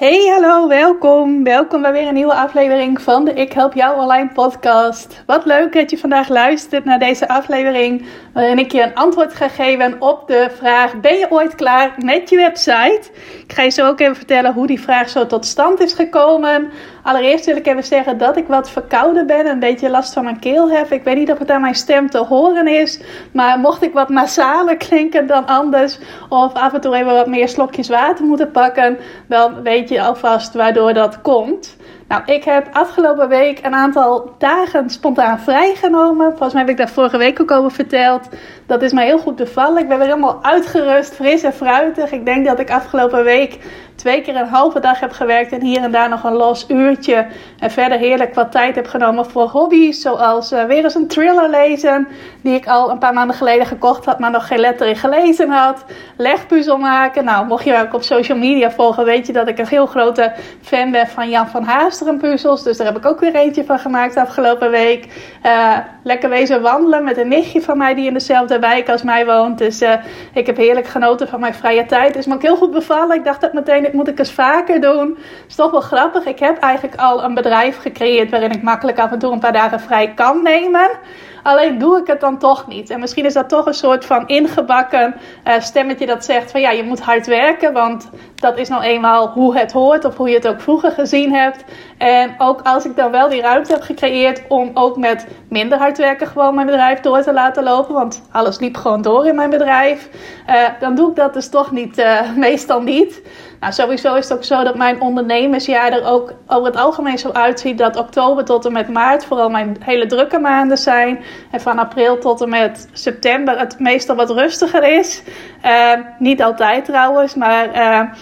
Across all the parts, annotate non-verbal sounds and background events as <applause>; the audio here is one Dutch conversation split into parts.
Hey, hallo, welkom. Welkom bij weer een nieuwe aflevering van de Ik Help Jou Online podcast. Wat leuk dat je vandaag luistert naar deze aflevering waarin ik je een antwoord ga geven op de vraag: Ben je ooit klaar met je website? Ik ga je zo ook even vertellen hoe die vraag zo tot stand is gekomen. Allereerst wil ik even zeggen dat ik wat verkouden ben, een beetje last van mijn keel heb. Ik weet niet of het aan mijn stem te horen is, maar mocht ik wat nasaler klinken dan anders, of af en toe even wat meer slokjes water moeten pakken, dan weet je alvast waardoor dat komt. Nou, ik heb afgelopen week een aantal dagen spontaan vrijgenomen. Volgens mij heb ik daar vorige week ook over verteld. Dat is mij heel goed bevallen. Ik ben weer helemaal uitgerust, fris en fruitig. Ik denk dat ik afgelopen week twee keer een halve dag heb gewerkt en hier en daar nog een los uurtje. En verder heerlijk wat tijd heb genomen voor hobby's, zoals uh, weer eens een thriller lezen, die ik al een paar maanden geleden gekocht had, maar nog geen letter in gelezen had. Legpuzzel maken. Nou, mocht je ook op social media volgen, weet je dat ik een heel grote fan ben van Jan van Haasteren puzzels. Dus daar heb ik ook weer eentje van gemaakt afgelopen week. Uh, lekker wezen wandelen met een nichtje van mij die in dezelfde wijk als mij woont. Dus uh, ik heb heerlijk genoten van mijn vrije tijd. Is me ook heel goed bevallen. Ik dacht dat meteen moet ik eens vaker doen. Is toch wel grappig. Ik heb eigenlijk al een bedrijf gecreëerd waarin ik makkelijk af en toe een paar dagen vrij kan nemen. Alleen doe ik het dan toch niet. En misschien is dat toch een soort van ingebakken uh, stemmetje dat zegt van ja, je moet hard werken. Want dat is nou eenmaal hoe het hoort of hoe je het ook vroeger gezien hebt. En ook als ik dan wel die ruimte heb gecreëerd om ook met minder hard werken gewoon mijn bedrijf door te laten lopen. Want alles liep gewoon door in mijn bedrijf. Uh, dan doe ik dat dus toch niet, uh, <laughs> meestal niet. Nou, sowieso is het ook zo dat mijn ondernemersjaar er ook over het algemeen zo uitziet dat oktober tot en met maart vooral mijn hele drukke maanden zijn. En van april tot en met september het meestal wat rustiger is. Uh, niet altijd trouwens, maar uh,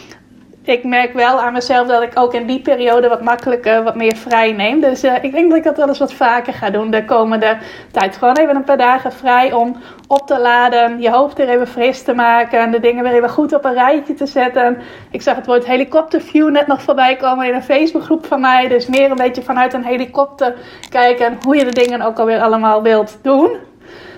ik merk wel aan mezelf dat ik ook in die periode wat makkelijker, wat meer vrij neem. Dus uh, ik denk dat ik dat wel eens wat vaker ga doen de komende tijd. Gewoon even een paar dagen vrij om op te laden, je hoofd weer even fris te maken, de dingen weer even goed op een rijtje te zetten. Ik zag het woord helikopterview net nog voorbij komen in een Facebookgroep van mij. Dus meer een beetje vanuit een helikopter kijken hoe je de dingen ook alweer allemaal wilt doen.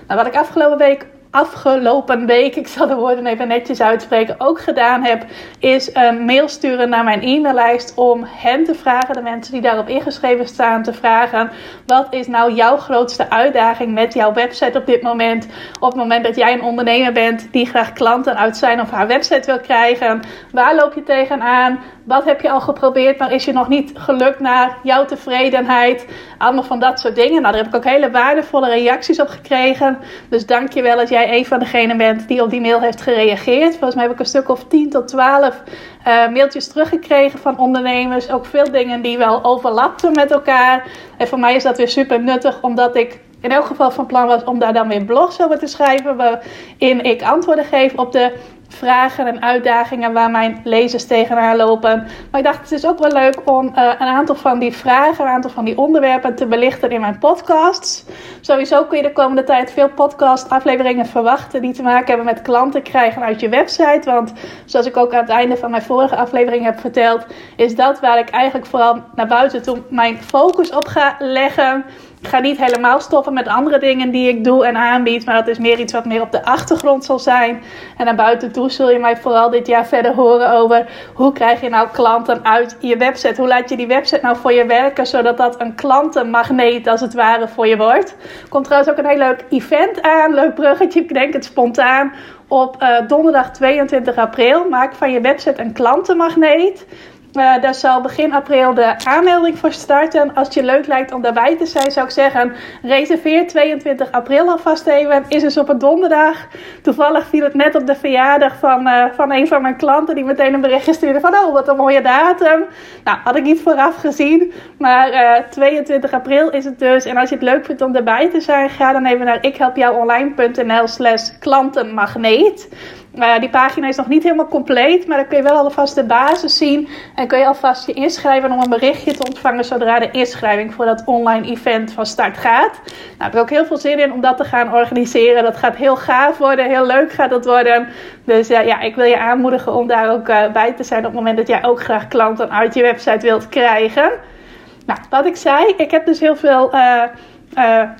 Nou, wat ik afgelopen week afgelopen week, ik zal de woorden even netjes uitspreken, ook gedaan heb, is een mail sturen naar mijn e-maillijst om hen te vragen, de mensen die daarop ingeschreven staan, te vragen: wat is nou jouw grootste uitdaging met jouw website op dit moment? Op het moment dat jij een ondernemer bent die graag klanten uit zijn of haar website wil krijgen, waar loop je tegenaan? Wat heb je al geprobeerd, maar is je nog niet gelukt naar jouw tevredenheid? Allemaal van dat soort dingen. Nou, daar heb ik ook hele waardevolle reacties op gekregen. Dus dank je wel dat jij een van degenen bent die op die mail heeft gereageerd. Volgens mij heb ik een stuk of 10 tot 12 uh, mailtjes teruggekregen van ondernemers. Ook veel dingen die wel overlapten met elkaar. En voor mij is dat weer super nuttig, omdat ik in elk geval van plan was om daar dan weer blogs over te schrijven. Waarin ik antwoorden geef op de vragen en uitdagingen waar mijn lezers tegenaan lopen. Maar ik dacht, het is ook wel leuk om uh, een aantal van die vragen, een aantal van die onderwerpen te belichten in mijn podcasts. Sowieso kun je de komende tijd veel podcast-afleveringen verwachten die te maken hebben met klanten krijgen uit je website. Want zoals ik ook aan het einde van mijn vorige aflevering heb verteld, is dat waar ik eigenlijk vooral naar buiten toe mijn focus op ga leggen. Ik ga niet helemaal stoppen met andere dingen die ik doe en aanbied. Maar dat is meer iets wat meer op de achtergrond zal zijn. En naar buiten toe zul je mij vooral dit jaar verder horen over hoe krijg je nou klanten uit je website. Hoe laat je die website nou voor je werken, zodat dat een klantenmagneet als het ware voor je wordt. Komt trouwens ook een heel leuk event aan. Leuk bruggetje, ik denk het spontaan. Op uh, donderdag 22 april maak van je website een klantenmagneet. Uh, daar zal begin april de aanmelding voor starten. Als het je leuk lijkt om daarbij te zijn, zou ik zeggen: reserveer 22 april alvast even. Is dus op een donderdag. Toevallig viel het net op de verjaardag van, uh, van een van mijn klanten, die meteen een berichtje stuurde van: Oh, wat een mooie datum. Nou, had ik niet vooraf gezien, maar uh, eh, 22 april is het dus. En als je het leuk vindt om daarbij te zijn, ga dan even naar ikhelpjouonline.nl/slash klantenmagneet. Uh, die pagina is nog niet helemaal compleet, maar dan kun je wel alvast de basis zien. En kun je alvast je inschrijven om een berichtje te ontvangen zodra de inschrijving voor dat online event van start gaat. Nou, ik heb er ook heel veel zin in om dat te gaan organiseren. Dat gaat heel gaaf worden, heel leuk gaat dat worden. Dus uh, ja, ik wil je aanmoedigen om daar ook uh, bij te zijn op het moment dat jij ook graag klanten uit je website wilt krijgen. Nou, wat ik zei, ik heb dus heel veel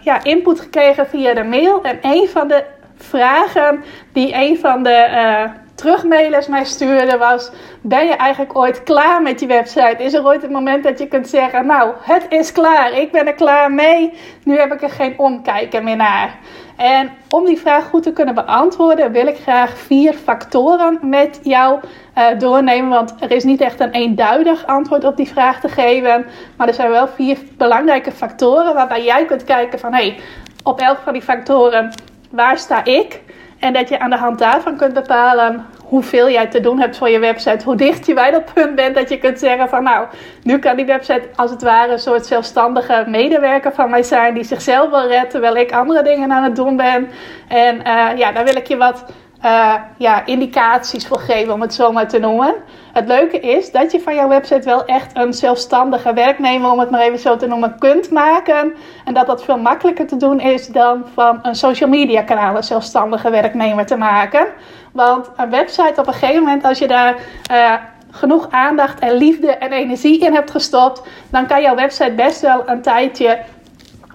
ja, input gekregen via de mail. En een van de vragen die een van de uh, terugmailers mij stuurde was: Ben je eigenlijk ooit klaar met je website? Is er ooit een moment dat je kunt zeggen: Nou, het is klaar, ik ben er klaar mee, nu heb ik er geen omkijken meer naar? En om die vraag goed te kunnen beantwoorden, wil ik graag vier factoren met jou uh, doornemen. Want er is niet echt een eenduidig antwoord op die vraag te geven. Maar er zijn wel vier belangrijke factoren waarbij jij kunt kijken van hé, hey, op elk van die factoren waar sta ik? En dat je aan de hand daarvan kunt bepalen hoeveel jij te doen hebt voor je website. Hoe dicht je bij dat punt bent dat je kunt zeggen van nou, nu kan die website als het ware een soort zelfstandige medewerker van mij zijn. Die zichzelf wil redden terwijl ik andere dingen aan het doen ben. En uh, ja, daar wil ik je wat uh, ja, indicaties voor geven, om het zo maar te noemen. Het leuke is dat je van jouw website wel echt een zelfstandige werknemer, om het maar even zo te noemen, kunt maken. En dat dat veel makkelijker te doen is dan van een social media kanaal een zelfstandige werknemer te maken. Want een website op een gegeven moment, als je daar uh, genoeg aandacht en liefde en energie in hebt gestopt, dan kan jouw website best wel een tijdje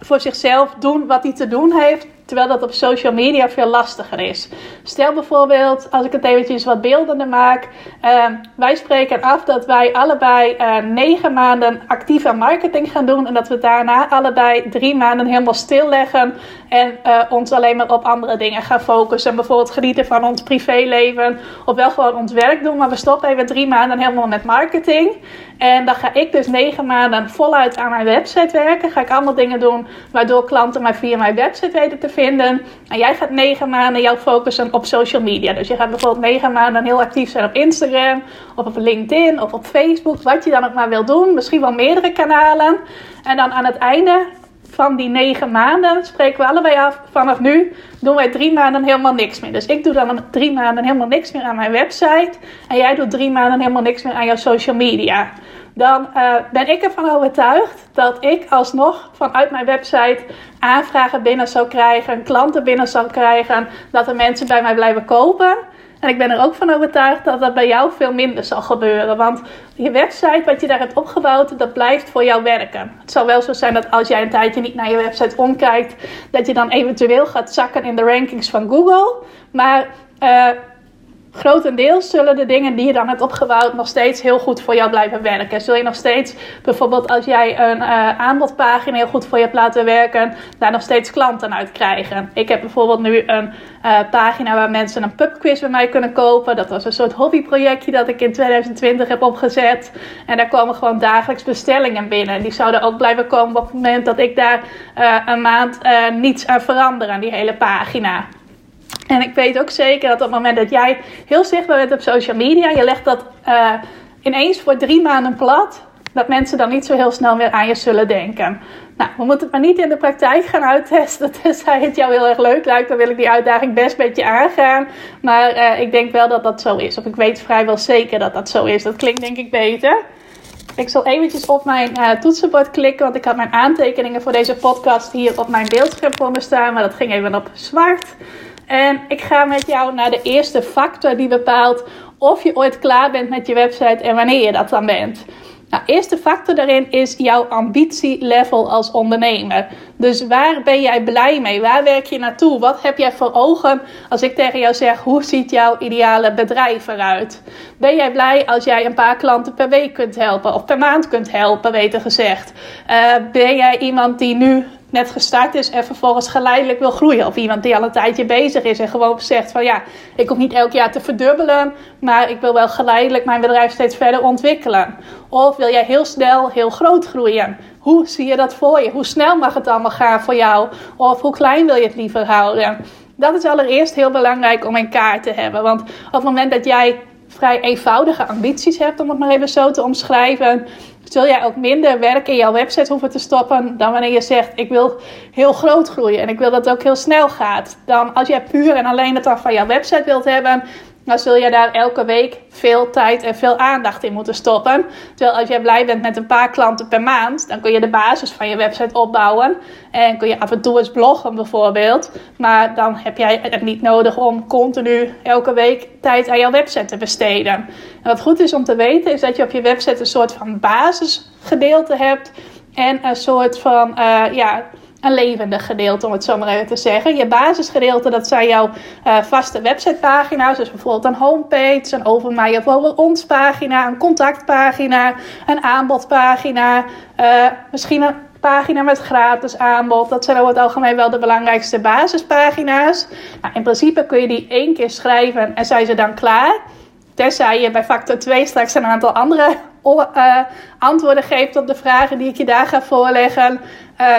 voor zichzelf doen wat hij te doen heeft Terwijl dat op social media veel lastiger is. Stel bijvoorbeeld, als ik het eventjes wat beeldender maak. Uh, wij spreken af dat wij allebei uh, negen maanden actieve marketing gaan doen. En dat we daarna allebei drie maanden helemaal stilleggen. En uh, ons alleen maar op andere dingen gaan focussen. Bijvoorbeeld genieten van ons privéleven. Of wel gewoon ons werk doen. Maar we stoppen even drie maanden helemaal met marketing. En dan ga ik dus negen maanden voluit aan mijn website werken. Ga ik allemaal dingen doen waardoor klanten mij via mijn website weten te vinden. En jij gaat negen maanden jou focussen op social media. Dus je gaat bijvoorbeeld negen maanden heel actief zijn op Instagram, of op LinkedIn, of op Facebook. Wat je dan ook maar wil doen. Misschien wel meerdere kanalen. En dan aan het einde van die negen maanden spreken we allebei af. Vanaf nu doen wij drie maanden helemaal niks meer. Dus ik doe dan drie maanden helemaal niks meer aan mijn website. En jij doet drie maanden helemaal niks meer aan jouw social media dan uh, ben ik ervan overtuigd dat ik alsnog vanuit mijn website aanvragen binnen zou krijgen, klanten binnen zou krijgen, dat er mensen bij mij blijven kopen. En ik ben er ook van overtuigd dat dat bij jou veel minder zal gebeuren. Want je website, wat je daar hebt opgebouwd, dat blijft voor jou werken. Het zal wel zo zijn dat als jij een tijdje niet naar je website omkijkt, dat je dan eventueel gaat zakken in de rankings van Google. Maar uh, grotendeels zullen de dingen die je dan hebt opgebouwd nog steeds heel goed voor jou blijven werken. Zul je nog steeds, bijvoorbeeld als jij een uh, aanbodpagina heel goed voor je hebt laten werken, daar nog steeds klanten uit krijgen. Ik heb bijvoorbeeld nu een uh, pagina waar mensen een pubquiz bij mij kunnen kopen. Dat was een soort hobbyprojectje dat ik in 2020 heb opgezet. En daar komen gewoon dagelijks bestellingen binnen. Die zouden ook blijven komen op het moment dat ik daar uh, een maand niets aan verander aan die hele pagina. En ik weet ook zeker dat op het moment dat jij heel zichtbaar bent op social media, je legt dat uh, ineens voor drie maanden plat, dat mensen dan niet zo heel snel meer aan je zullen denken. Nou, we moeten het maar niet in de praktijk gaan uittesten. <laughs> Tenzij het jou heel erg leuk lijkt, dan wil ik die uitdaging best met je aangaan. Maar uh, ik denk wel dat dat zo is. Of ik weet vrijwel zeker dat dat zo is. Dat klinkt denk ik beter. Ik zal eventjes op mijn uh, toetsenbord klikken, want ik had mijn aantekeningen voor deze podcast hier op mijn beeldscherm voor me staan. Maar dat ging even op zwart. En ik ga met jou naar de eerste factor die bepaalt of je ooit klaar bent met je website en wanneer je dat dan bent. Nou, eerste factor daarin is jouw ambitielevel als ondernemer. Dus waar ben jij blij mee? Waar werk je naartoe? Wat heb jij voor ogen als ik tegen jou zeg: hoe ziet jouw ideale bedrijf eruit? Ben jij blij als jij een paar klanten per week kunt helpen of per maand kunt helpen, beter gezegd? Uh, ben jij iemand die nu net gestart is en vervolgens geleidelijk wil groeien. Of iemand die al een tijdje bezig is en gewoon zegt van ja, ik hoef niet elk jaar te verdubbelen, maar ik wil wel geleidelijk mijn bedrijf steeds verder ontwikkelen. Of wil jij heel snel heel groot groeien? Hoe zie je dat voor je? Hoe snel mag het allemaal gaan voor jou? Of hoe klein wil je het liever houden? Dat is allereerst heel belangrijk om in kaart te hebben. Want op het moment dat jij vrij eenvoudige ambities hebt, om het maar even zo te omschrijven, zul jij ook minder werk in jouw website hoeven te stoppen dan wanneer je zegt: Ik wil heel groot groeien en ik wil dat het ook heel snel gaat. Dan als jij puur en alleen het dan van jouw website wilt hebben, dan zul je daar elke week veel tijd en veel aandacht in moeten stoppen. Terwijl als jij blij bent met een paar klanten per maand, dan kun je de basis van je website opbouwen. En kun je af en toe eens bloggen bijvoorbeeld. Maar dan heb jij het niet nodig om continu elke week tijd aan jouw website te besteden. En wat goed is om te weten, is dat je op je website een soort van basisgedeelte hebt. En een soort van, uh, ja een levendig gedeelte, om het zo maar even te zeggen. Je basisgedeelte, dat zijn jouw uh, vaste websitepagina's. Dus bijvoorbeeld een homepage, een over mij over ons pagina, een contactpagina, een aanbodpagina. Uh, misschien een pagina met gratis aanbod. Dat zijn over het algemeen wel de belangrijkste basispagina's. Nou, in principe kun je die één keer schrijven en zijn ze dan klaar. Tenzij je bij factor 2 straks een aantal andere uh, antwoorden geeft op de vragen die ik je daar ga voorleggen. Uh,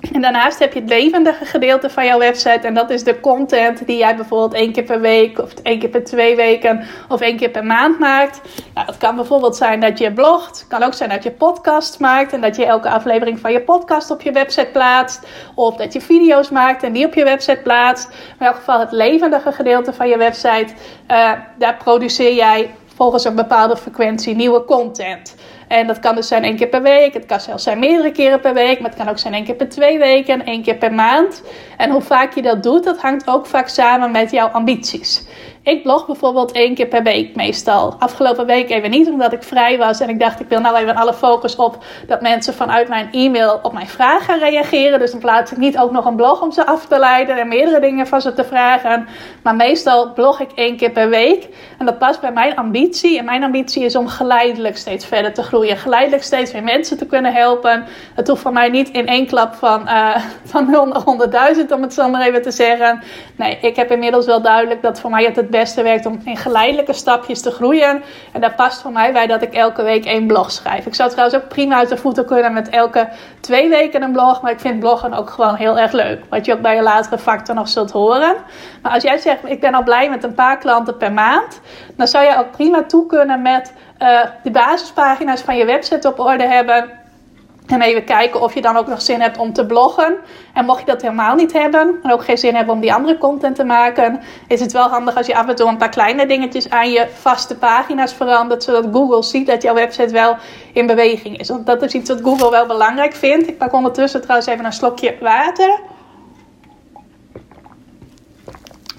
en daarnaast heb je het levendige gedeelte van jouw website. En dat is de content die jij bijvoorbeeld één keer per week, of één keer per twee weken, of één keer per maand maakt. Nou, het kan bijvoorbeeld zijn dat je blogt. Het kan ook zijn dat je podcast maakt. En dat je elke aflevering van je podcast op je website plaatst. Of dat je video's maakt en die op je website plaatst. Maar in elk geval het levendige gedeelte van je website. Uh, daar produceer jij volgens een bepaalde frequentie nieuwe content. En dat kan dus zijn één keer per week. Het kan zelfs zijn meerdere keren per week. Maar het kan ook zijn één keer per twee weken. één keer per maand. En hoe vaak je dat doet, dat hangt ook vaak samen met jouw ambities. Ik blog bijvoorbeeld één keer per week meestal. Afgelopen week even niet, omdat ik vrij was. En ik dacht, ik wil nou even alle focus op dat mensen vanuit mijn e-mail op mijn vraag gaan reageren. Dus dan plaats ik niet ook nog een blog om ze af te leiden en meerdere dingen van ze te vragen. Maar meestal blog ik één keer per week. En dat past bij mijn ambitie. En mijn ambitie is om geleidelijk steeds verder te groeien. Geleidelijk steeds meer mensen te kunnen helpen. Het hoeft voor mij niet in één klap van, uh, van 0 naar 100.000, om het zo maar even te zeggen. Nee, ik heb inmiddels wel duidelijk dat voor mij het het beste werkt om in geleidelijke stapjes te groeien. En daar past voor mij bij dat ik elke week één blog schrijf. Ik zou trouwens ook prima uit de voeten kunnen met elke twee weken een blog. Maar ik vind bloggen ook gewoon heel erg leuk. Wat je ook bij je latere factor nog zult horen. Maar als jij zegt, ik ben al blij met een paar klanten per maand. Dan zou je ook prima toe kunnen met uh, de basispagina's van je website op orde hebben en even kijken of je dan ook nog zin hebt om te bloggen. En mocht je dat helemaal niet hebben en ook geen zin hebben om die andere content te maken, is het wel handig als je af en toe een paar kleine dingetjes aan je vaste pagina's verandert, zodat Google ziet dat jouw website wel in beweging is. Want dat is iets wat Google wel belangrijk vindt. Ik pak ondertussen trouwens even een slokje water.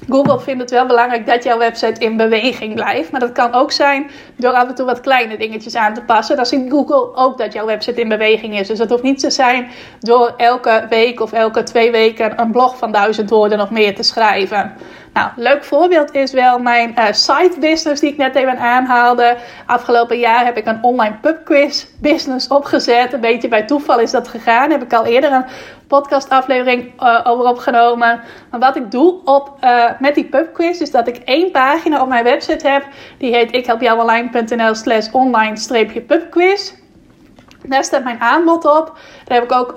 Google vindt het wel belangrijk dat jouw website in beweging blijft. Maar dat kan ook zijn door af en toe wat kleine dingetjes aan te passen. Dan ziet Google ook dat jouw website in beweging is. Dus het hoeft niet te zijn door elke week of elke twee weken een blog van duizend woorden of meer te schrijven. Nou, leuk voorbeeld is wel mijn uh, side business die ik net even aanhaalde. Afgelopen jaar heb ik een online pubquiz business opgezet. Een beetje bij toeval is dat gegaan. Heb ik al eerder een podcastaflevering uh, over opgenomen. Maar wat ik doe op, uh, met die pubquiz is dat ik één pagina op mijn website heb. Die heet ikhelpjouonline.nl slash online-pubquiz. Daar staat mijn aanbod op. Daar heb ik ook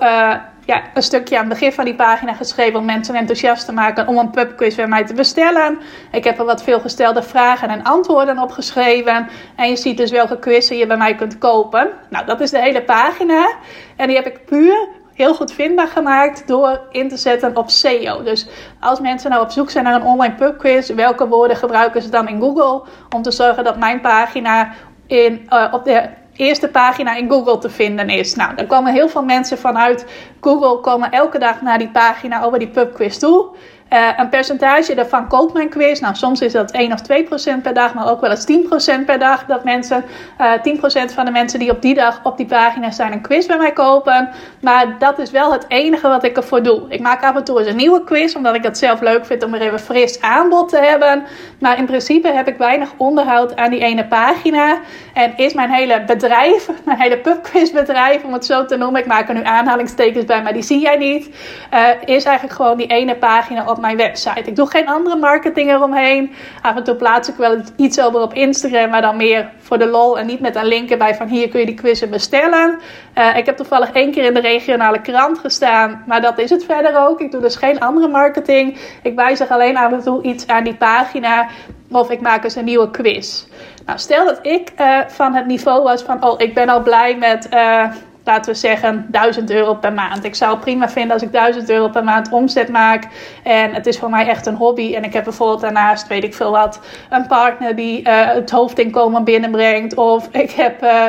ja, een stukje aan het begin van die pagina geschreven om mensen enthousiast te maken om een pubquiz bij mij te bestellen. Ik heb er wat veelgestelde vragen en antwoorden op geschreven. En je ziet dus welke quizzen je bij mij kunt kopen. Nou, dat is de hele pagina. En die heb ik puur heel goed vindbaar gemaakt door in te zetten op SEO. Dus als mensen nou op zoek zijn naar een online pubquiz, welke woorden gebruiken ze dan in Google om te zorgen dat mijn pagina in, uh, op de eerste pagina in Google te vinden is. Nou, dan komen heel veel mensen vanuit Google komen elke dag naar die pagina over die pubquiz toe. Uh, een percentage daarvan koopt mijn quiz. Nou, soms is dat 1 of 2 procent per dag, maar ook wel eens 10 procent per dag. Dat mensen, uh, eh, 10 procent van de mensen die op die dag op die pagina zijn een quiz bij mij kopen. Maar dat is wel het enige wat ik ervoor doe. Ik maak af en toe eens een nieuwe quiz, omdat ik het zelf leuk vind om er even fris aanbod te hebben. Maar in principe heb ik weinig onderhoud aan die ene pagina. En is mijn hele bedrijf, <laughs> mijn hele pubquizbedrijf, om het zo te noemen. Ik maak er nu aanhalingstekens bij, maar die zie jij niet. Uh, is eigenlijk gewoon die ene pagina op mijn website. Ik doe geen andere marketing eromheen. Af en toe plaats ik wel iets over op Instagram, maar dan meer voor de lol en niet met een link erbij van hier kun je die quizzen bestellen. Uh, ik heb toevallig één keer in de regionale krant gestaan, maar dat is het verder ook. Ik doe dus geen andere marketing. Ik wijzig alleen af en toe iets aan die pagina. Of ik maak eens een nieuwe quiz. Nou, stel dat ik uh, van het niveau was van, oh, ik ben al blij met, uh, laten we zeggen, 1000 euro per maand. Ik zou prima vinden als ik 1000 euro per maand omzet maak. En het is voor mij echt een hobby. En ik heb bijvoorbeeld daarnaast, weet ik veel wat, een partner die uh, het hoofdinkomen binnenbrengt. Of ik heb uh,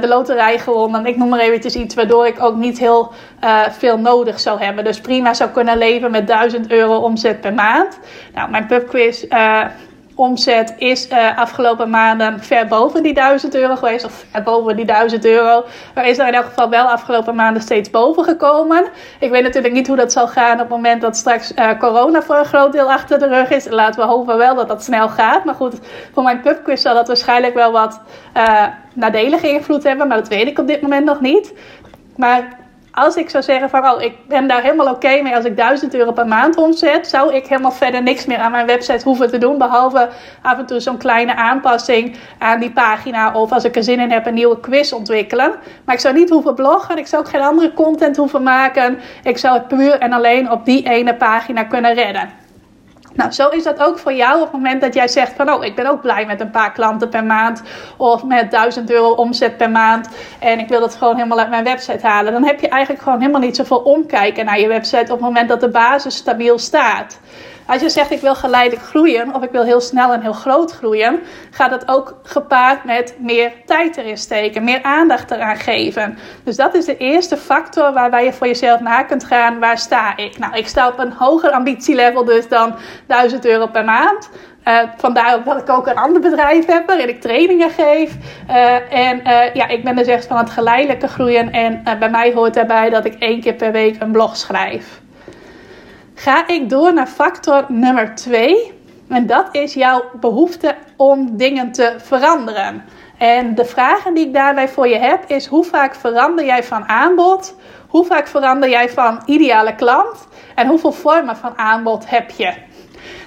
de loterij gewonnen. Ik noem maar eventjes iets waardoor ik ook niet heel veel nodig zou hebben. Dus prima zou kunnen leven met 1000 euro omzet per maand. Nou, mijn pubquiz uh, omzet is uh, afgelopen maanden ver boven die 1000 euro geweest. Of boven die 1000 euro. Maar is er in elk geval wel afgelopen maanden steeds boven gekomen. Ik weet natuurlijk niet hoe dat zal gaan op het moment dat straks uh, corona voor een groot deel achter de rug is. Laten we hopen wel dat dat snel gaat. Maar goed, voor mijn pubquiz zal dat waarschijnlijk wel wat uh, nadelige invloed hebben. Maar dat weet ik op dit moment nog niet. Maar als ik zou zeggen van, oh, ik ben daar helemaal oké mee als ik 1000 euro per maand omzet, zou ik helemaal verder niks meer aan mijn website hoeven te doen. Behalve af en toe zo'n kleine aanpassing aan die pagina. Of als ik er zin in heb, een nieuwe quiz ontwikkelen. Maar ik zou niet hoeven bloggen. Ik zou ook geen andere content hoeven maken. Ik zou het puur en alleen op die ene pagina kunnen redden. Nou, zo is dat ook voor jou op het moment dat jij zegt van, oh, ik ben ook blij met een paar klanten per maand of met 1000 euro omzet per maand en ik wil dat gewoon helemaal uit mijn website halen. Dan heb je eigenlijk gewoon helemaal niet zoveel omkijken naar je website op het moment dat de basis stabiel staat. Als je zegt ik wil geleidelijk groeien of ik wil heel snel en heel groot groeien, gaat dat ook gepaard met meer tijd erin steken, meer aandacht eraan geven. Dus dat is de eerste factor waarbij je voor jezelf na kunt gaan. Waar sta ik? Nou, ik sta op een hoger ambitielevel dus dan 1000 euro per maand. Uh, vandaar dat ik ook een ander bedrijf heb waarin ik trainingen geef. Uh, en uh, ja, ik ben dus echt van het geleidelijke groeien. En bij mij hoort daarbij dat ik één keer per week een blog schrijf ga ik door naar factor nummer 2. En dat is jouw behoefte om dingen te veranderen. En de vragen die ik daarbij voor je heb is: hoe vaak verander jij van aanbod? Hoe vaak verander jij van ideale klant? En hoeveel vormen van aanbod heb je?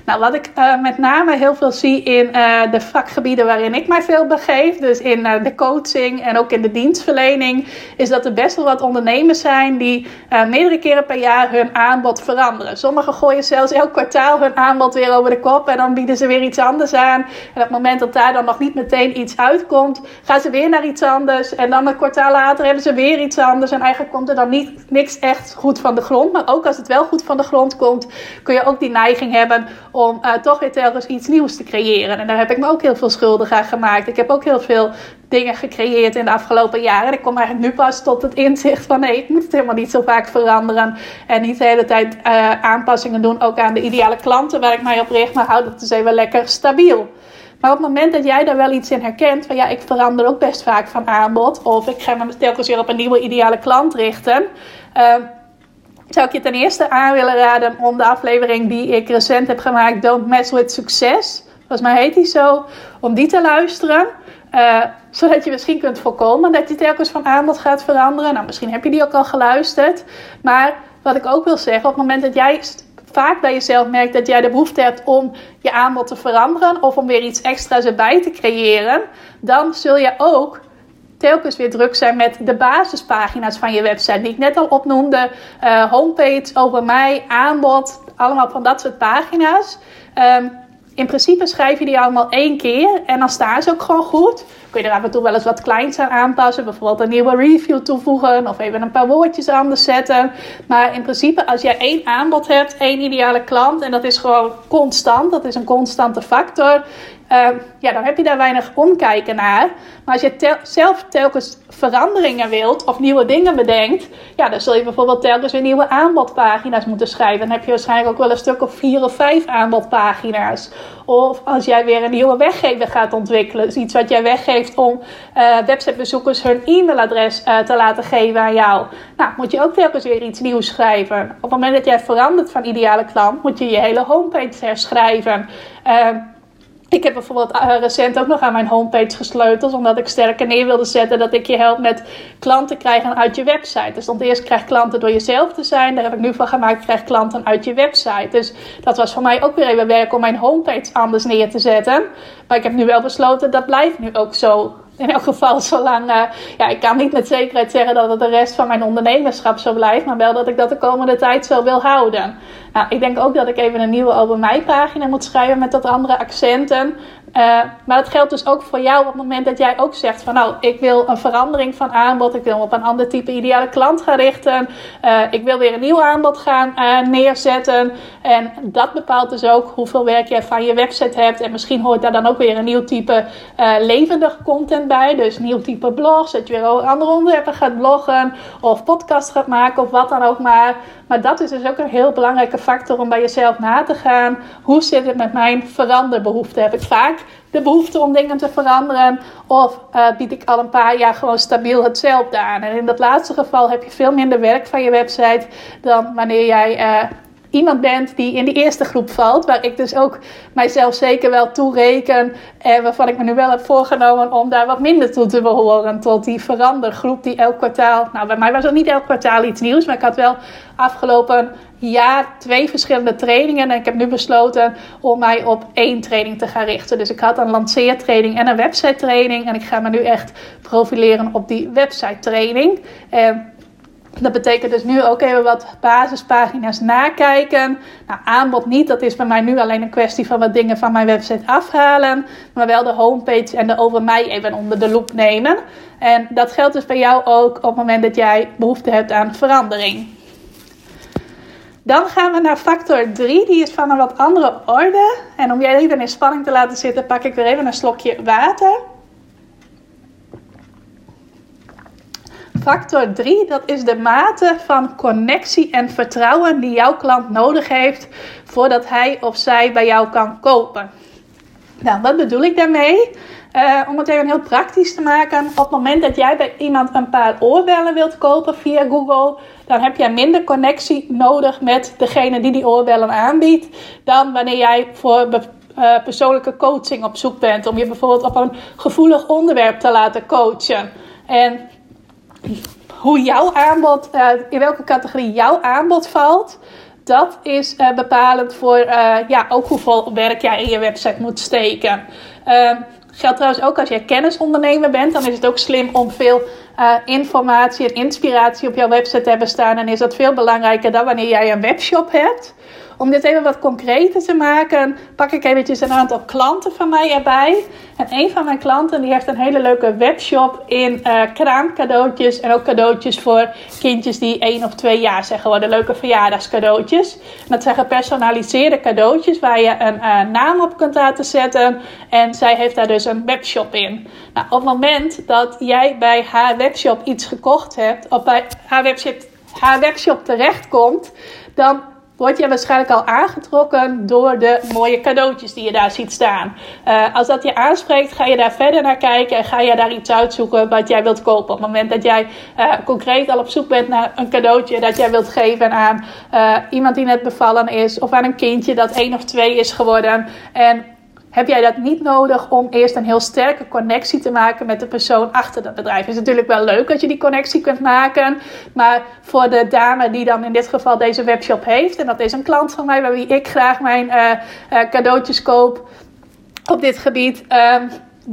Nou, wat ik uh, met name heel veel zie in uh, de vakgebieden waarin ik mij veel begeef, dus in uh, de coaching en ook in de dienstverlening, is dat er best wel wat ondernemers zijn die meerdere keren per jaar hun aanbod veranderen. Sommigen gooien zelfs elk kwartaal hun aanbod weer over de kop en dan bieden ze weer iets anders aan. En op het moment dat daar dan nog niet meteen iets uitkomt, gaan ze weer naar iets anders. En dan een kwartaal later hebben ze weer iets anders. En eigenlijk komt er dan niet, niks echt goed van de grond. Maar ook als het wel goed van de grond komt, kun je ook die neiging hebben om uh, toch weer telkens iets nieuws te creëren. En daar heb ik me ook heel veel schuldig aan gemaakt. Ik heb ook heel veel dingen gecreëerd in de afgelopen jaren. En ik kom eigenlijk nu pas tot het inzicht van nee, ik moet het helemaal niet zo vaak veranderen. En niet de hele tijd uh, aanpassingen doen, ook aan de ideale klanten waar ik mij op richt. Maar houd het dus even lekker stabiel. Maar op het moment dat jij daar wel iets in herkent, van ja, ik verander ook best vaak van aanbod. Of ik ga me telkens weer op een nieuwe ideale klant richten. Uh, zou ik je ten eerste aan willen raden om de aflevering die ik recent heb gemaakt, Don't Mess with Success, volgens mij heet die zo, om die te luisteren. Uh, zodat je misschien kunt voorkomen dat je telkens van aanbod gaat veranderen. Nou, misschien heb je die ook al geluisterd. Maar wat ik ook wil zeggen, op het moment dat jij vaak bij jezelf merkt dat jij de behoefte hebt om je aanbod te veranderen of om weer iets extra's erbij te creëren, dan zul je ook telkens weer druk zijn met de basispagina's van je website. Die ik net al opnoemde. Uh, homepage over mij, aanbod. Allemaal van dat soort pagina's. Um, in principe schrijf je die allemaal één keer en dan staan ze ook gewoon goed. Kun je er af en toe wel eens wat kleins aan aanpassen. Bijvoorbeeld een nieuwe review toevoegen of even een paar woordjes anders zetten. Maar in principe als jij één aanbod hebt, één ideale klant en dat is gewoon constant. Dat is een constante factor. Uh, ja, dan heb je daar weinig omkijken naar. Maar als je zelf telkens veranderingen wilt of nieuwe dingen bedenkt, ja, dan zul je bijvoorbeeld telkens weer nieuwe aanbodpagina's moeten schrijven. Dan heb je waarschijnlijk ook wel een stuk of vier of vijf aanbodpagina's. Of als jij weer een nieuwe weggever gaat ontwikkelen, dus iets wat jij weggeeft om uh, websitebezoekers hun e-mailadres uh, te laten geven aan jou. Nou, moet je ook telkens weer iets nieuws schrijven. Op het moment dat jij verandert van ideale klant, moet je je hele homepage herschrijven. Uh, ik heb bijvoorbeeld uh, recent ook nog aan mijn homepage gesleuteld, omdat ik sterker neer wilde zetten dat ik je help met klanten krijgen uit je website. Dus stond eerst krijg klanten door jezelf te zijn, daar heb ik nu van gemaakt krijg klanten uit je website. Dus dat was voor mij ook weer even werk om mijn homepage anders neer te zetten. Maar ik heb nu wel besloten dat blijft nu ook zo in elk geval zolang, uh, ja, ik kan niet met zekerheid zeggen dat het de rest van mijn ondernemerschap zo blijft, maar wel dat ik dat de komende tijd zo wil houden. Nou, ik denk ook dat ik even een nieuwe over mij pagina moet schrijven met wat andere accenten. Uh, maar dat geldt dus ook voor jou op het moment dat jij ook zegt van nou, ik wil een verandering van aanbod, ik wil op een ander type ideale klant gaan richten, uh, ik wil weer een nieuw aanbod gaan uh, neerzetten. En dat bepaalt dus ook hoeveel werk je van je website hebt. En misschien hoort daar dan ook weer een nieuw type levendig content bij. Dus nieuw type blogs, dat je weer over andere onderwerpen gaat bloggen of podcast gaat maken of wat dan ook maar. Maar dat is dus ook een heel belangrijke factor om bij jezelf na te gaan. Hoe zit het met mijn veranderbehoefte? Heb ik vaak de behoefte om dingen te veranderen? Of uh, bied ik al een paar jaar gewoon stabiel hetzelfde aan? En in dat laatste geval heb je veel minder werk van je website dan wanneer jij. Uh, iemand bent die in die eerste groep valt, waar ik dus ook mijzelf zeker wel toe reken en waarvan ik me nu wel heb voorgenomen om daar wat minder toe te behoren, tot die verandergroep die elk kwartaal, nou bij mij was het niet elk kwartaal iets nieuws, maar ik had wel afgelopen jaar twee verschillende trainingen en ik heb nu besloten om mij op één training te gaan richten. Dus ik had een lanceertraining en een website training en ik ga me nu echt profileren op die website training. Dat betekent dus nu ook even wat basispagina's nakijken. Nou, aanbod niet, dat is bij mij nu alleen een kwestie van wat dingen van mijn website afhalen. Maar wel de homepage en de over mij even onder de loep nemen. En dat geldt dus bij jou ook op het moment dat jij behoefte hebt aan verandering. Dan gaan we naar factor 3, die is van een wat andere orde. En om jij even in spanning te laten zitten, pak ik weer even een slokje water. Factor 3, dat is de mate van connectie en vertrouwen die jouw klant nodig heeft voordat hij of zij bij jou kan kopen. Nou, wat bedoel ik daarmee? Uh, om het even heel praktisch te maken. Op het moment dat jij bij iemand een paar oorbellen wilt kopen via Google, dan heb jij minder connectie nodig met degene die die oorbellen aanbiedt. Dan wanneer jij voor uh, persoonlijke coaching op zoek bent. Om je bijvoorbeeld op een gevoelig onderwerp te laten coachen. En hoe jouw aanbod, uh, in welke categorie jouw aanbod valt, dat is uh, bepalend voor uh, ja, ook hoeveel werk jij in je website moet steken. Ehm, geldt trouwens ook als jij kennisondernemer bent, dan is het ook slim om veel informatie en inspiratie op jouw website te hebben staan. En is dat veel belangrijker dan wanneer jij een webshop hebt. Om dit even wat concreter te maken, pak ik eventjes een aantal klanten van mij erbij. En een van mijn klanten die heeft een hele leuke webshop in uh, kraamcadeautjes. En ook cadeautjes voor kindjes die één of twee jaar zijn geworden. Leuke verjaardagscadeautjes. Dat zijn gepersonaliseerde cadeautjes waar je een uh, naam op kunt laten zetten. En zij heeft daar dus een webshop in. Nou, op het moment dat jij bij haar webshop iets gekocht hebt, of bij haar webshop, haar webshop terechtkomt, dan word je waarschijnlijk al aangetrokken door de mooie cadeautjes die je daar ziet staan. Uh, als dat je aanspreekt, ga je daar verder naar kijken en ga je daar iets uitzoeken wat jij wilt kopen. Op het moment dat jij uh, concreet al op zoek bent naar een cadeautje dat jij wilt geven aan uh, iemand die net bevallen is of aan een kindje dat één of twee is geworden. En heb jij dat niet nodig om eerst een heel sterke connectie te maken met de persoon achter dat bedrijf. Het is natuurlijk wel leuk dat je die connectie kunt maken, maar voor de dame die dan in dit geval deze webshop heeft, en dat is een klant van mij bij wie ik graag mijn uh, uh, cadeautjes koop op dit gebied. Uh,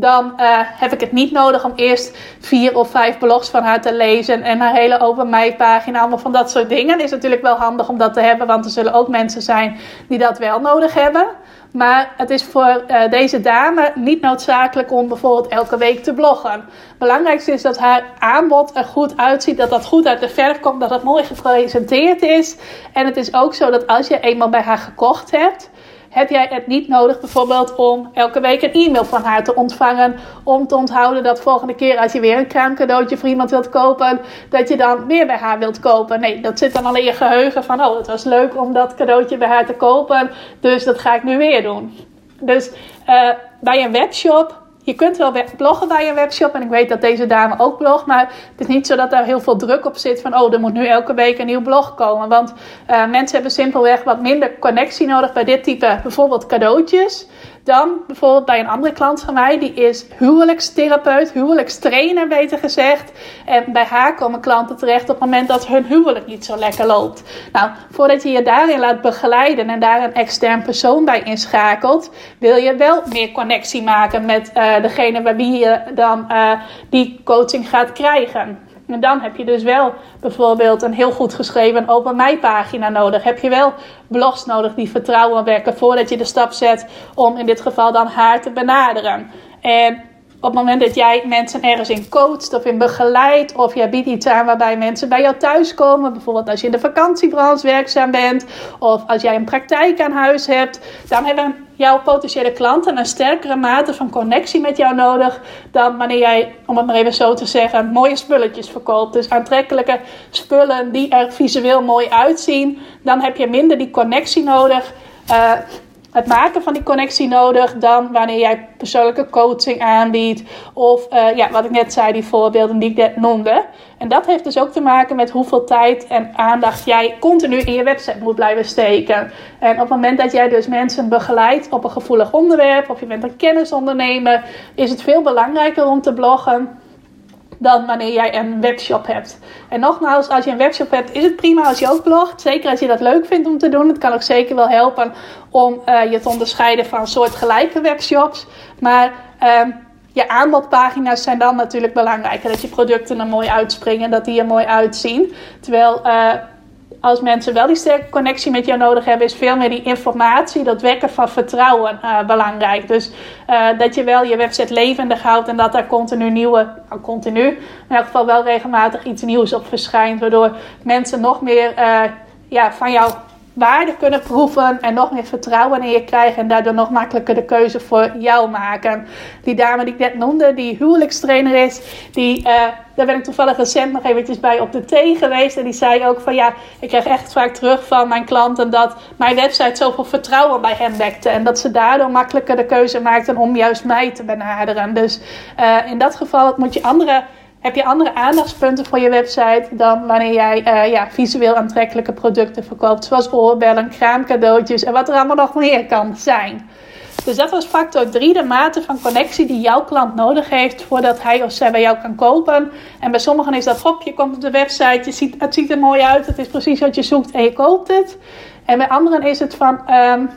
dan uh, heb ik het niet nodig om eerst vier of vijf blogs van haar te lezen en haar hele open mij pagina, allemaal van dat soort dingen. Is natuurlijk wel handig om dat te hebben, want er zullen ook mensen zijn die dat wel nodig hebben. Maar het is voor uh, deze dame niet noodzakelijk om bijvoorbeeld elke week te bloggen. Het belangrijkste is dat haar aanbod er goed uitziet, dat dat goed uit de verf komt, dat het mooi gepresenteerd is. En het is ook zo dat als je eenmaal bij haar gekocht hebt, heb jij het niet nodig bijvoorbeeld om elke week een e-mail van haar te ontvangen. Om te onthouden dat volgende keer als je weer een kraamcadeautje voor iemand wilt kopen, dat je dan weer bij haar wilt kopen. Nee, dat zit dan al in je geheugen van, oh het was leuk om dat cadeautje bij haar te kopen, dus dat ga ik nu weer doen. Dus uh, bij een webshop je kunt wel bloggen bij je webshop. En ik weet dat deze dame ook blogt. Maar het is niet zo dat daar heel veel druk op zit. Van oh, er moet nu elke week een nieuw blog komen. Want uh, mensen hebben simpelweg wat minder connectie nodig bij dit type bijvoorbeeld cadeautjes. Dan bijvoorbeeld bij een andere klant van mij, die is huwelijkstherapeut, huwelijkstrainer beter gezegd. En bij haar komen klanten terecht op het moment dat hun huwelijk niet zo lekker loopt. Nou, voordat je je daarin laat begeleiden en daar een extern persoon bij inschakelt, wil je wel meer connectie maken met uh, degene bij wie je dan uh, die coaching gaat krijgen. En dan heb je dus wel bijvoorbeeld een heel goed geschreven open mij pagina nodig. Heb je wel blogs nodig die vertrouwen wekken voordat je de stap zet om in dit geval dan haar te benaderen. En op het moment dat jij mensen ergens in coacht of in begeleidt, of jij biedt iets aan waarbij mensen bij jou thuiskomen, bijvoorbeeld als je in de vakantiebranche werkzaam bent, of als jij een praktijk aan huis hebt, dan hebben jouw potentiële klanten een sterkere mate van connectie met jou nodig dan wanneer jij, om het maar even zo te zeggen, mooie spulletjes verkoopt. Dus aantrekkelijke spullen die er visueel mooi uitzien, dan heb je minder die connectie nodig. Uh, het maken van die connectie nodig dan wanneer jij persoonlijke coaching aanbiedt. Of uh, ja, wat ik net zei, die voorbeelden die ik net noemde. En dat heeft dus ook te maken met hoeveel tijd en aandacht jij continu in je website moet blijven steken. En op het moment dat jij dus mensen begeleidt op een gevoelig onderwerp, of je bent een kennisondernemer, is het veel belangrijker om te bloggen dan wanneer jij een webshop hebt. En nogmaals, als je een webshop hebt, is het prima als je ook blogt. Zeker als je dat leuk vindt om te doen. Het kan ook zeker wel helpen om uh, je te onderscheiden van soortgelijke webshops. Maar uh, je aanbodpagina's zijn dan natuurlijk belangrijker. Dat je producten er mooi uitspringen, dat die er mooi uitzien. Terwijl uh, als mensen wel die sterke connectie met jou nodig hebben, is veel meer die informatie, dat wekken van vertrouwen uh, belangrijk. Dus uh, dat je wel je website levendig houdt en dat daar continu nieuwe, nou continu, in elk geval wel regelmatig iets nieuws op verschijnt, waardoor mensen nog meer uh, ja, van jou waarde kunnen proeven en nog meer vertrouwen in je krijgen en daardoor nog makkelijker de keuze voor jou maken. Die dame die ik net noemde, die huwelijkstrainer is, die, uh, daar ben ik toevallig recent nog eventjes bij op de thee geweest en die zei ook van ja, ik krijg echt vaak terug van mijn klanten dat mijn website zoveel vertrouwen bij hen wekte en dat ze daardoor makkelijker de keuze maakten om juist mij te benaderen. Dus uh, in dat geval moet je andere heb je andere aandachtspunten voor je website dan wanneer jij uh, ja, visueel aantrekkelijke producten verkoopt, zoals oorbellen, kraamcadeautjes en wat er allemaal nog meer kan zijn. Dus dat was factor 3, de mate van connectie die jouw klant nodig heeft voordat hij of zij bij jou kan kopen. En bij sommigen is dat, hop, je komt op de website, je ziet, het ziet er mooi uit, het is precies wat je zoekt en je koopt het. En bij anderen is het van, um,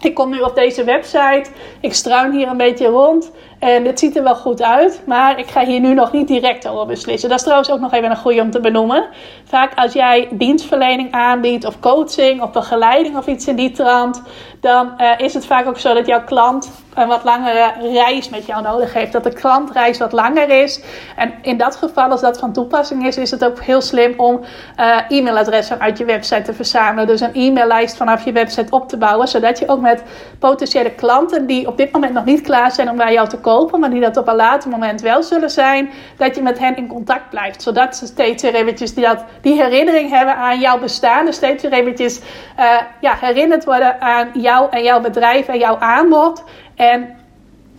ik kom nu op deze website, ik struin hier een beetje rond. En dit ziet er wel goed uit, maar ik ga hier nu nog niet direct over beslissen. Dat is trouwens ook nog even een goede om te benoemen. Vaak als jij dienstverlening aanbiedt, of coaching, of begeleiding of iets in die trant, dan uh, is het vaak ook zo dat jouw klant een wat langere reis met jou nodig heeft. Dat de klantreis wat langer is. En in dat geval, als dat van toepassing is, is het ook heel slim om uh, e-mailadressen uit je website te verzamelen. Dus een e-maillijst vanaf je website op te bouwen. Zodat je ook met potentiële klanten die op dit moment nog niet klaar zijn om bij jou te kopen, maar die dat op een later moment wel zullen zijn, dat je met hen in contact blijft. Zodat ze steeds weer eventjes die, dat, die herinnering hebben aan jouw bestaan. Dus steeds weer eventjes uh, ja, herinnerd worden aan jou en jouw bedrijf en jouw aanbod. En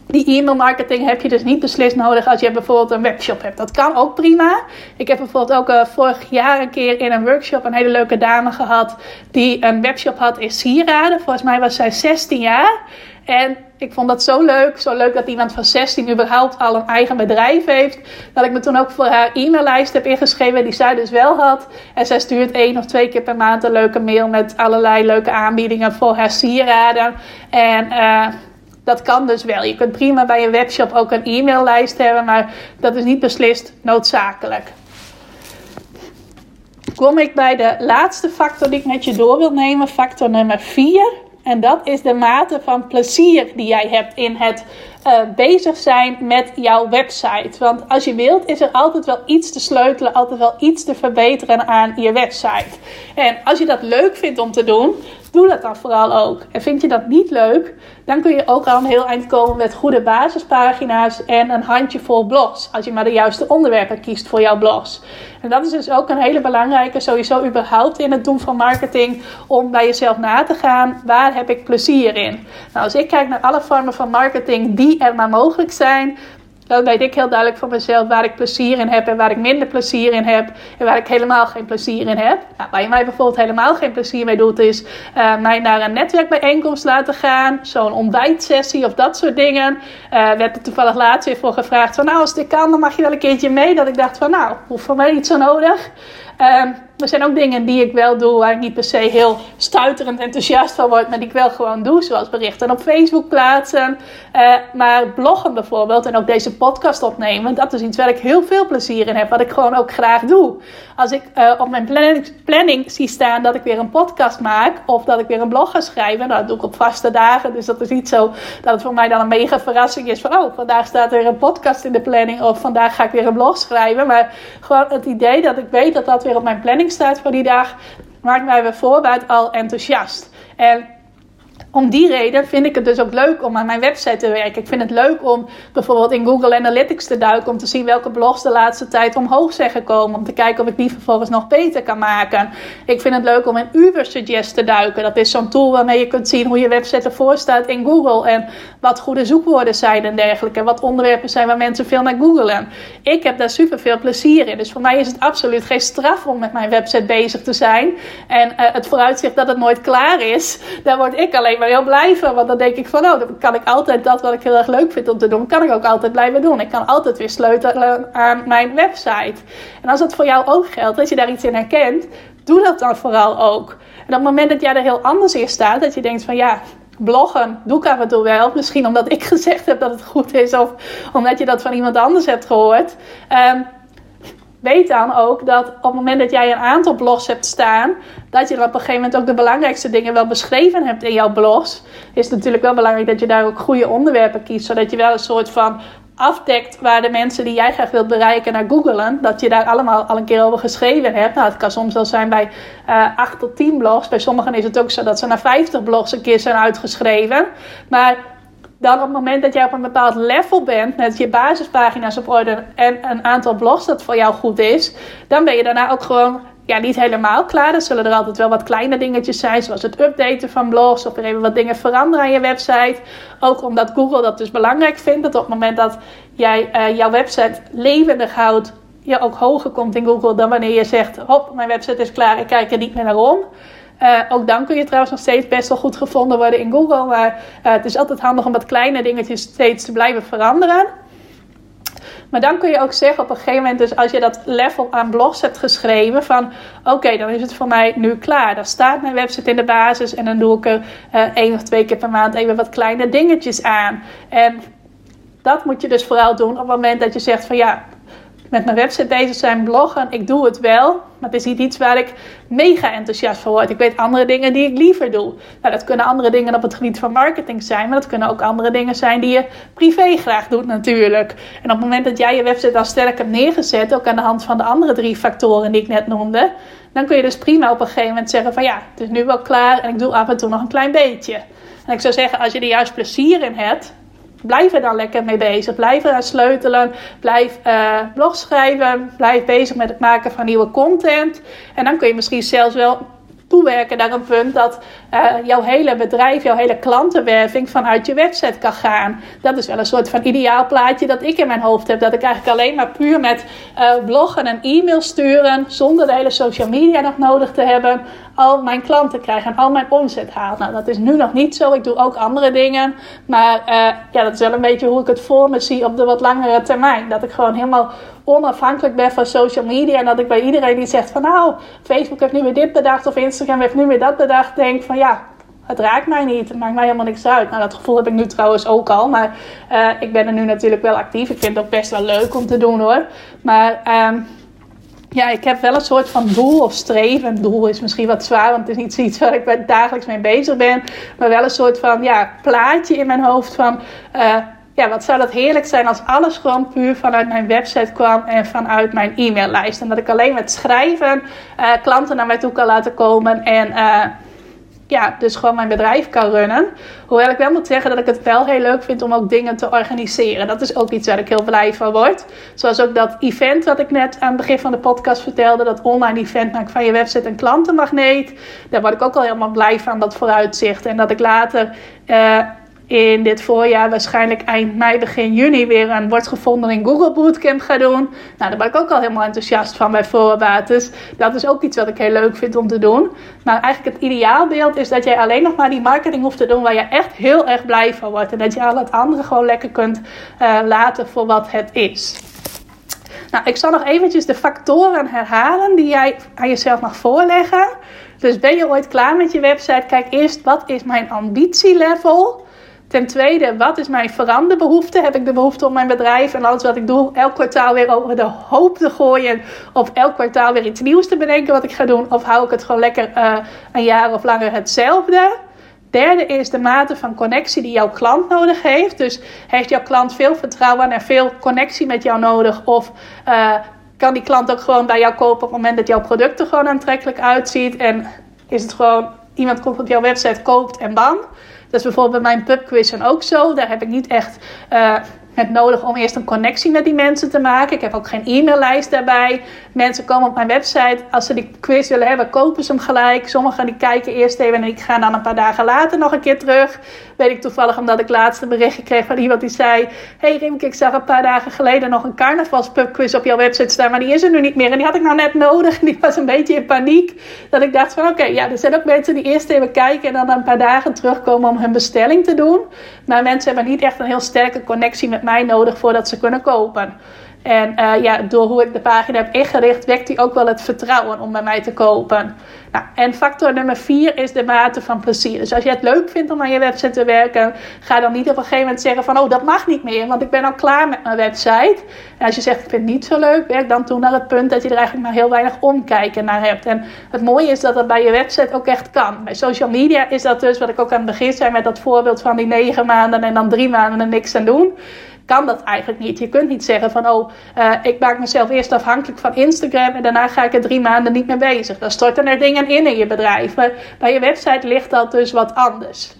die e-mail marketing heb je dus niet beslist nodig als je bijvoorbeeld een webshop hebt. Dat kan ook prima. Ik heb bijvoorbeeld ook uh, vorig jaar een keer in een workshop een hele leuke dame gehad die een webshop had in sieraden. Volgens mij was zij 16 jaar. En ik vond dat zo leuk. Zo leuk dat iemand van 16 überhaupt al een eigen bedrijf heeft. Dat ik me toen ook voor haar e-maillijst heb ingeschreven die zij dus wel had. En zij stuurt één of twee keer per maand een leuke mail met allerlei leuke aanbiedingen voor haar sieraden. En uh, dat kan dus wel. Je kunt prima bij een webshop ook een e-maillijst hebben, maar dat is niet beslist noodzakelijk. Kom ik bij de laatste factor die ik met je door wil nemen, factor nummer 4. En dat is de mate van plezier die jij hebt in het uh, bezig zijn met jouw website. Want als je wilt, is er altijd wel iets te sleutelen, altijd wel iets te verbeteren aan je website. En als je dat leuk vindt om te doen, doe dat dan vooral ook. En vind je dat niet leuk, dan kun je ook al een heel eind komen met goede basispagina's en een handjevol blogs. Als je maar de juiste onderwerpen kiest voor jouw blogs. En dat is dus ook een hele belangrijke, sowieso überhaupt in het doen van marketing, om bij jezelf na te gaan, waar heb ik plezier in? Nou, als ik kijk naar alle vormen van marketing die er maar mogelijk zijn, Dan weet ik heel duidelijk van mezelf waar ik plezier in heb en waar ik minder plezier in heb. En waar ik helemaal geen plezier in heb. Nou, waar je mij bijvoorbeeld helemaal geen plezier mee doet, is uh, mij naar een netwerkbijeenkomst laten gaan. Zo'n ontbijtsessie of dat soort dingen. Uh, werd er toevallig laatst weer voor gevraagd van nou, als dit kan, dan mag je wel een keertje mee. Dat ik dacht van nou, hoeft voor mij niet zo nodig. Um, er zijn ook dingen die ik wel doe waar ik niet per se heel stuiterend enthousiast van word, maar die ik wel gewoon doe, zoals berichten op Facebook plaatsen. Uh, maar bloggen bijvoorbeeld en ook deze podcast opnemen, dat is iets waar ik heel veel plezier in heb, wat ik gewoon ook graag doe. Als ik uh, op mijn planning, planning, zie staan dat ik weer een podcast maak of dat ik weer een blog ga schrijven, nou, dat doe ik op vaste dagen, dus dat is niet zo dat het voor mij dan een mega verrassing is van, oh, vandaag staat er een podcast in de planning of vandaag ga ik weer een blog schrijven. Maar gewoon het idee dat ik weet dat dat weer op mijn planning staat voor die dag, maakt mij bij voorbaat al enthousiast. En om die reden vind ik het dus ook leuk om aan mijn website te werken. Ik vind het leuk om bijvoorbeeld in Google Analytics te duiken. Om te zien welke blogs de laatste tijd omhoog zijn gekomen. Om te kijken of ik die vervolgens nog beter kan maken. Ik vind het leuk om in Ubersuggest te duiken. Dat is zo'n tool waarmee je kunt zien hoe je website ervoor staat in Google. En wat goede zoekwoorden zijn en dergelijke. Wat onderwerpen zijn waar mensen veel naar googlen. Ik heb daar super veel plezier in. Dus voor mij is het absoluut geen straf om met mijn website bezig te zijn. En uh, het vooruitzicht dat het nooit klaar is. Daar word ik alleen maar heel blij van. Want dan denk ik van, oh, dan kan ik altijd dat wat ik heel erg leuk vind om te doen, kan ik ook altijd blijven doen. Ik kan altijd weer sleutelen aan mijn website. En als dat voor jou ook geldt, dat je daar iets in herkent, doe dat dan vooral ook. En op het moment dat jij er heel anders in staat, dat je denkt van, ja, bloggen doe ik af en toe wel. Misschien omdat ik <laughs> gezegd heb dat het goed is, of omdat je dat van iemand anders hebt gehoord. Um, weet dan ook dat op het moment dat jij een aantal blogs hebt staan, dat je op een gegeven moment ook de belangrijkste dingen wel beschreven hebt in jouw blogs. Is het natuurlijk wel belangrijk dat je daar ook goede onderwerpen kiest, zodat je wel een soort van afdekt waar de mensen die jij graag wilt bereiken naar googelen. Dat je daar allemaal al een keer over geschreven hebt. Nou, het kan soms wel zijn bij uh, eh, 8 tot 10 blogs. Bij sommigen is het ook zo dat ze naar 50 blogs een keer zijn uitgeschreven. Maar dan op het moment dat jij op een bepaald level bent met je basispagina's op orde en een aantal blogs dat voor jou goed is, dan ben je daarna ook gewoon ja, niet helemaal klaar. Er zullen er altijd wel wat kleine dingetjes zijn, zoals het updaten van blogs of er even wat dingen veranderen aan je website. Ook omdat Google dat dus belangrijk vindt, dat op het moment dat jij uh, jouw website levendig houdt, je ook hoger komt in Google dan wanneer je zegt: hop, mijn website is klaar, ik kijk er niet meer naar om. Uh, ook dan kun je trouwens nog steeds best wel goed gevonden worden in Google. Maar uh, het is altijd handig om wat kleine dingetjes steeds te blijven veranderen. Maar dan kun je ook zeggen op een gegeven moment, dus als je dat level aan blogs hebt geschreven, van oké, dan is het voor mij nu klaar. Dan staat mijn website in de basis en dan doe ik er uh, één of twee keer per maand even wat kleine dingetjes aan. En dat moet je dus vooral doen op het moment dat je zegt van ja, met mijn website bezig zijn, bloggen. Ik doe het wel, maar het is niet iets waar ik mega enthousiast van word. Ik weet andere dingen die ik liever doe. Nou, dat kunnen andere dingen op het gebied van marketing zijn, maar dat kunnen ook andere dingen zijn die je privé graag doet natuurlijk. En op het moment dat jij je website dan sterk hebt neergezet, ook aan de hand van de andere drie factoren die ik net noemde, dan kun je dus prima op een gegeven moment zeggen van ja, het is nu wel klaar en ik doe af en toe nog een klein beetje. En ik zou zeggen, als je er juist plezier in hebt, blijf er dan lekker mee bezig. Blijf eraan sleutelen. Blijf uh, blog schrijven. Blijf bezig met het maken van nieuwe content. En dan kun je misschien zelfs wel toewerken naar een punt dat uh, jouw hele bedrijf, jouw hele klantenwerving vanuit je website kan gaan. Dat is wel een soort van ideaal plaatje dat ik in mijn hoofd heb. Dat ik eigenlijk alleen maar puur met uh, bloggen en e-mail sturen, zonder de hele social media nog nodig te hebben, al mijn klanten krijg en al mijn omzet haal. Nou, dat is nu nog niet zo. Ik doe ook andere dingen. Maar uh, ja, dat is wel een beetje hoe ik het voor me zie op de wat langere termijn. Dat ik gewoon helemaal onafhankelijk ben van social media. En dat ik bij iedereen die zegt van nou, Facebook heeft nu weer dit bedacht of Instagram heeft nu weer dat bedacht. Denk van ja, het raakt mij niet. Het maakt mij helemaal niks uit. Nou, dat gevoel heb ik nu trouwens ook al. Maar uh, ik ben er nu natuurlijk wel actief. Ik vind het best wel leuk om te doen hoor. Maar um, ja, ik heb wel een soort van doel of streven. Doel is misschien wat zwaar, want het is niet iets waar ik dagelijks mee bezig ben. Maar wel een soort van ja, plaatje in mijn hoofd van... Uh, ja, wat zou dat heerlijk zijn als alles gewoon puur vanuit mijn website kwam en vanuit mijn e-maillijst. En dat ik alleen met schrijven uh, klanten naar mij toe kan laten komen en uh, ja, dus gewoon mijn bedrijf kan runnen. Hoewel ik wel moet zeggen dat ik het wel heel leuk vind om ook dingen te organiseren. Dat is ook iets waar ik heel blij van word. Zoals ook dat event wat ik net aan het begin van de podcast vertelde. Dat online event maak van je website een klantenmagneet. Daar word ik ook al helemaal blij van, dat vooruitzicht. En dat ik later... Uh, in dit voorjaar, waarschijnlijk eind mei, begin juni, weer een wordt gevonden in Google Bootcamp ga doen. Nou, daar ben ik ook al helemaal enthousiast van bij voorbaat. Dus dat is ook iets wat ik heel leuk vind om te doen. Maar eigenlijk het ideaalbeeld is dat jij alleen nog maar die marketing hoeft te doen waar je echt heel erg blij van wordt. En dat je al het andere gewoon lekker kunt uh, laten voor wat het is. Nou, ik zal nog eventjes de factoren herhalen die jij aan jezelf mag voorleggen. Dus ben je ooit klaar met je website? Kijk eerst, wat is mijn ambitielevel? Ten tweede, wat is mijn veranderbehoefte? Heb ik de behoefte om mijn bedrijf en alles wat ik doe elk kwartaal weer over de hoop te gooien? Of elk kwartaal weer iets nieuws te bedenken wat ik ga doen? Of hou ik het gewoon lekker uh, een jaar of langer hetzelfde? Derde is de mate van connectie die jouw klant nodig heeft. Dus heeft jouw klant veel vertrouwen en veel connectie met jou nodig? Of uh, kan die klant ook gewoon bij jou kopen op het moment dat jouw product er gewoon aantrekkelijk uitziet? En is het gewoon iemand komt op jouw website, koopt en bam? Dat is bijvoorbeeld bij mijn pubquiz ook zo. Daar heb ik niet echt uh, het nodig om eerst een connectie met die mensen te maken. Ik heb ook geen e-maillijst daarbij. Mensen komen op mijn website. Als ze die quiz willen hebben, kopen ze hem gelijk. Sommigen die kijken eerst even en ik ga dan een paar dagen later nog een keer terug. Weet ik toevallig omdat ik laatst een berichtje kreeg van iemand die zei... Hey Rimke, ik zag een paar dagen geleden nog een carnavalspubquiz op jouw website staan. Maar die is er nu niet meer. En die had ik nou net nodig. En die was een beetje in paniek. Dat ik dacht van oké, ja, er zijn ook mensen die eerst even kijken... en dan een paar dagen terugkomen om hun bestelling te doen. Maar mensen hebben niet echt een heel sterke connectie met mij nodig voordat ze kunnen kopen. En uh, ja, door hoe ik de pagina heb ingericht, wekt hij ook wel het vertrouwen om bij mij te kopen. Nou, en factor nummer vier is de mate van plezier. Dus als je het leuk vindt om aan je website te werken, ga dan niet op een gegeven moment zeggen van oh, dat mag niet meer, want ik ben al klaar met mijn website. En als je zegt ik vind het niet zo leuk, werk dan toe naar het punt dat je er eigenlijk maar heel weinig omkijken naar hebt. En het mooie is dat dat bij je website ook echt kan. Bij social media is dat dus, wat ik ook aan het begin zei met dat voorbeeld van die negen maanden en dan drie maanden er niks aan doen kan dat eigenlijk niet. Je kunt niet zeggen van, oh, uh, ik maak mezelf eerst afhankelijk van Instagram en daarna ga ik er drie maanden niet mee bezig. Dan storten er dingen in in je bedrijf. Maar bij je website ligt dat dus wat anders.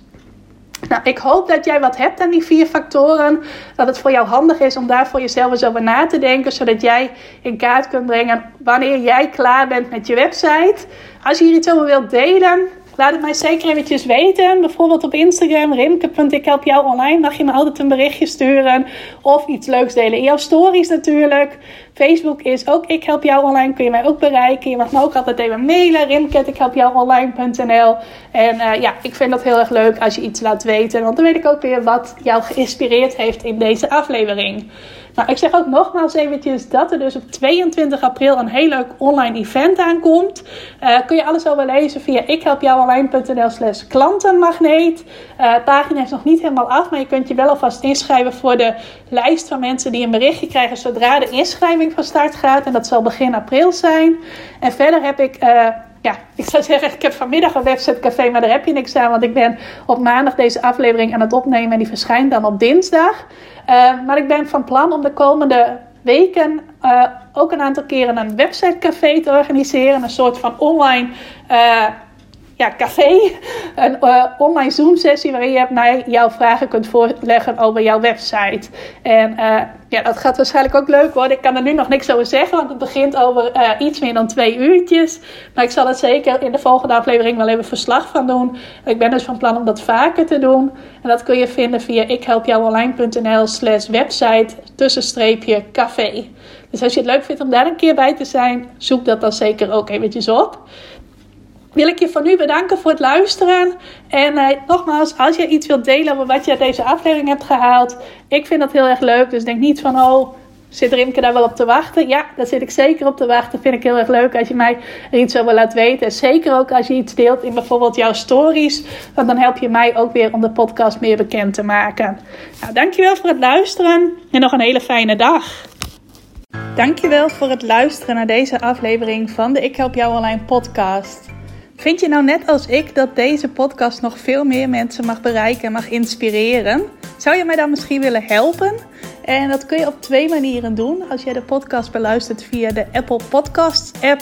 Nou, ik hoop dat jij wat hebt aan die vier factoren. Dat het voor jou handig is om daar voor jezelf eens over na te denken. Zodat jij in kaart kunt brengen wanneer jij klaar bent met je website. Als je hier iets over wilt delen, Laat het mij zeker eventjes weten. Bijvoorbeeld op Instagram, rimke.ikhelpjouonline. Mag je me altijd een berichtje sturen. Of iets leuks delen in jouw stories natuurlijk. Facebook is ook Ik Help Jou Online. Kun je mij ook bereiken. Je mag me ook altijd even mailen. rimke.ikhelpjouonline.nl En uh, ja, ik vind dat heel erg leuk als je iets laat weten. Want dan weet ik ook weer wat jou geïnspireerd heeft in deze aflevering. Nou, ik zeg ook nogmaals eventjes dat er dus op 22 april een heel leuk online event aankomt. Uh, kun je alles over lezen via ikhelpjouonline.nl slash klantenmagneet. Uh, pagina is nog niet helemaal af, maar je kunt je wel alvast inschrijven voor de lijst van mensen die een berichtje krijgen zodra de inschrijving van start gaat. En dat zal begin april zijn. En verder heb ik... Uh, ja, <laughs> ik zou zeggen, ik heb vanmiddag een websitecafé, maar daar heb je niks aan. Want ik ben op maandag deze aflevering aan het opnemen en die verschijnt dan op dinsdag. Uh, maar ik ben van plan om de komende weken uh, ook een aantal keren een websitecafé te organiseren. Een soort van online ja, café. Een uh, online Zoom-sessie waarin je naar jouw vragen kunt voorleggen over jouw website. En uh, ja, dat gaat waarschijnlijk ook leuk worden. Ik kan er nu nog niks over zeggen, want het begint over uh, iets meer dan twee uurtjes. Maar ik zal het zeker in de volgende aflevering wel even verslag van doen. Ik ben dus van plan om dat vaker te doen. En dat kun je vinden via ikhelpjouonline.nl slash website tussenstreepje café. Dus als je het leuk vindt om daar een keer bij te zijn, zoek dat dan zeker ook eventjes op wil ik je voor nu bedanken voor het luisteren. En uh, nogmaals, als je iets wilt delen over wat je uit deze aflevering hebt gehaald, ik vind dat heel erg leuk. Dus denk niet van, oh, zit Rimke daar wel op te wachten? Ja, daar zit ik zeker op te wachten. Vind ik heel erg leuk als je mij er iets over laat weten. Zeker ook als je iets deelt in bijvoorbeeld jouw stories. Want dan help je mij ook weer om de podcast meer bekend te maken. Nou, dankjewel voor het luisteren en nog een hele fijne dag. Dankjewel voor het luisteren naar deze aflevering van de Ik Help Jou Online podcast. Vind je nou net als ik dat deze podcast nog veel meer mensen mag bereiken en mag inspireren? Zou je mij dan misschien willen helpen? En dat kun je op twee manieren doen. Als jij de podcast beluistert via de Apple Podcasts app,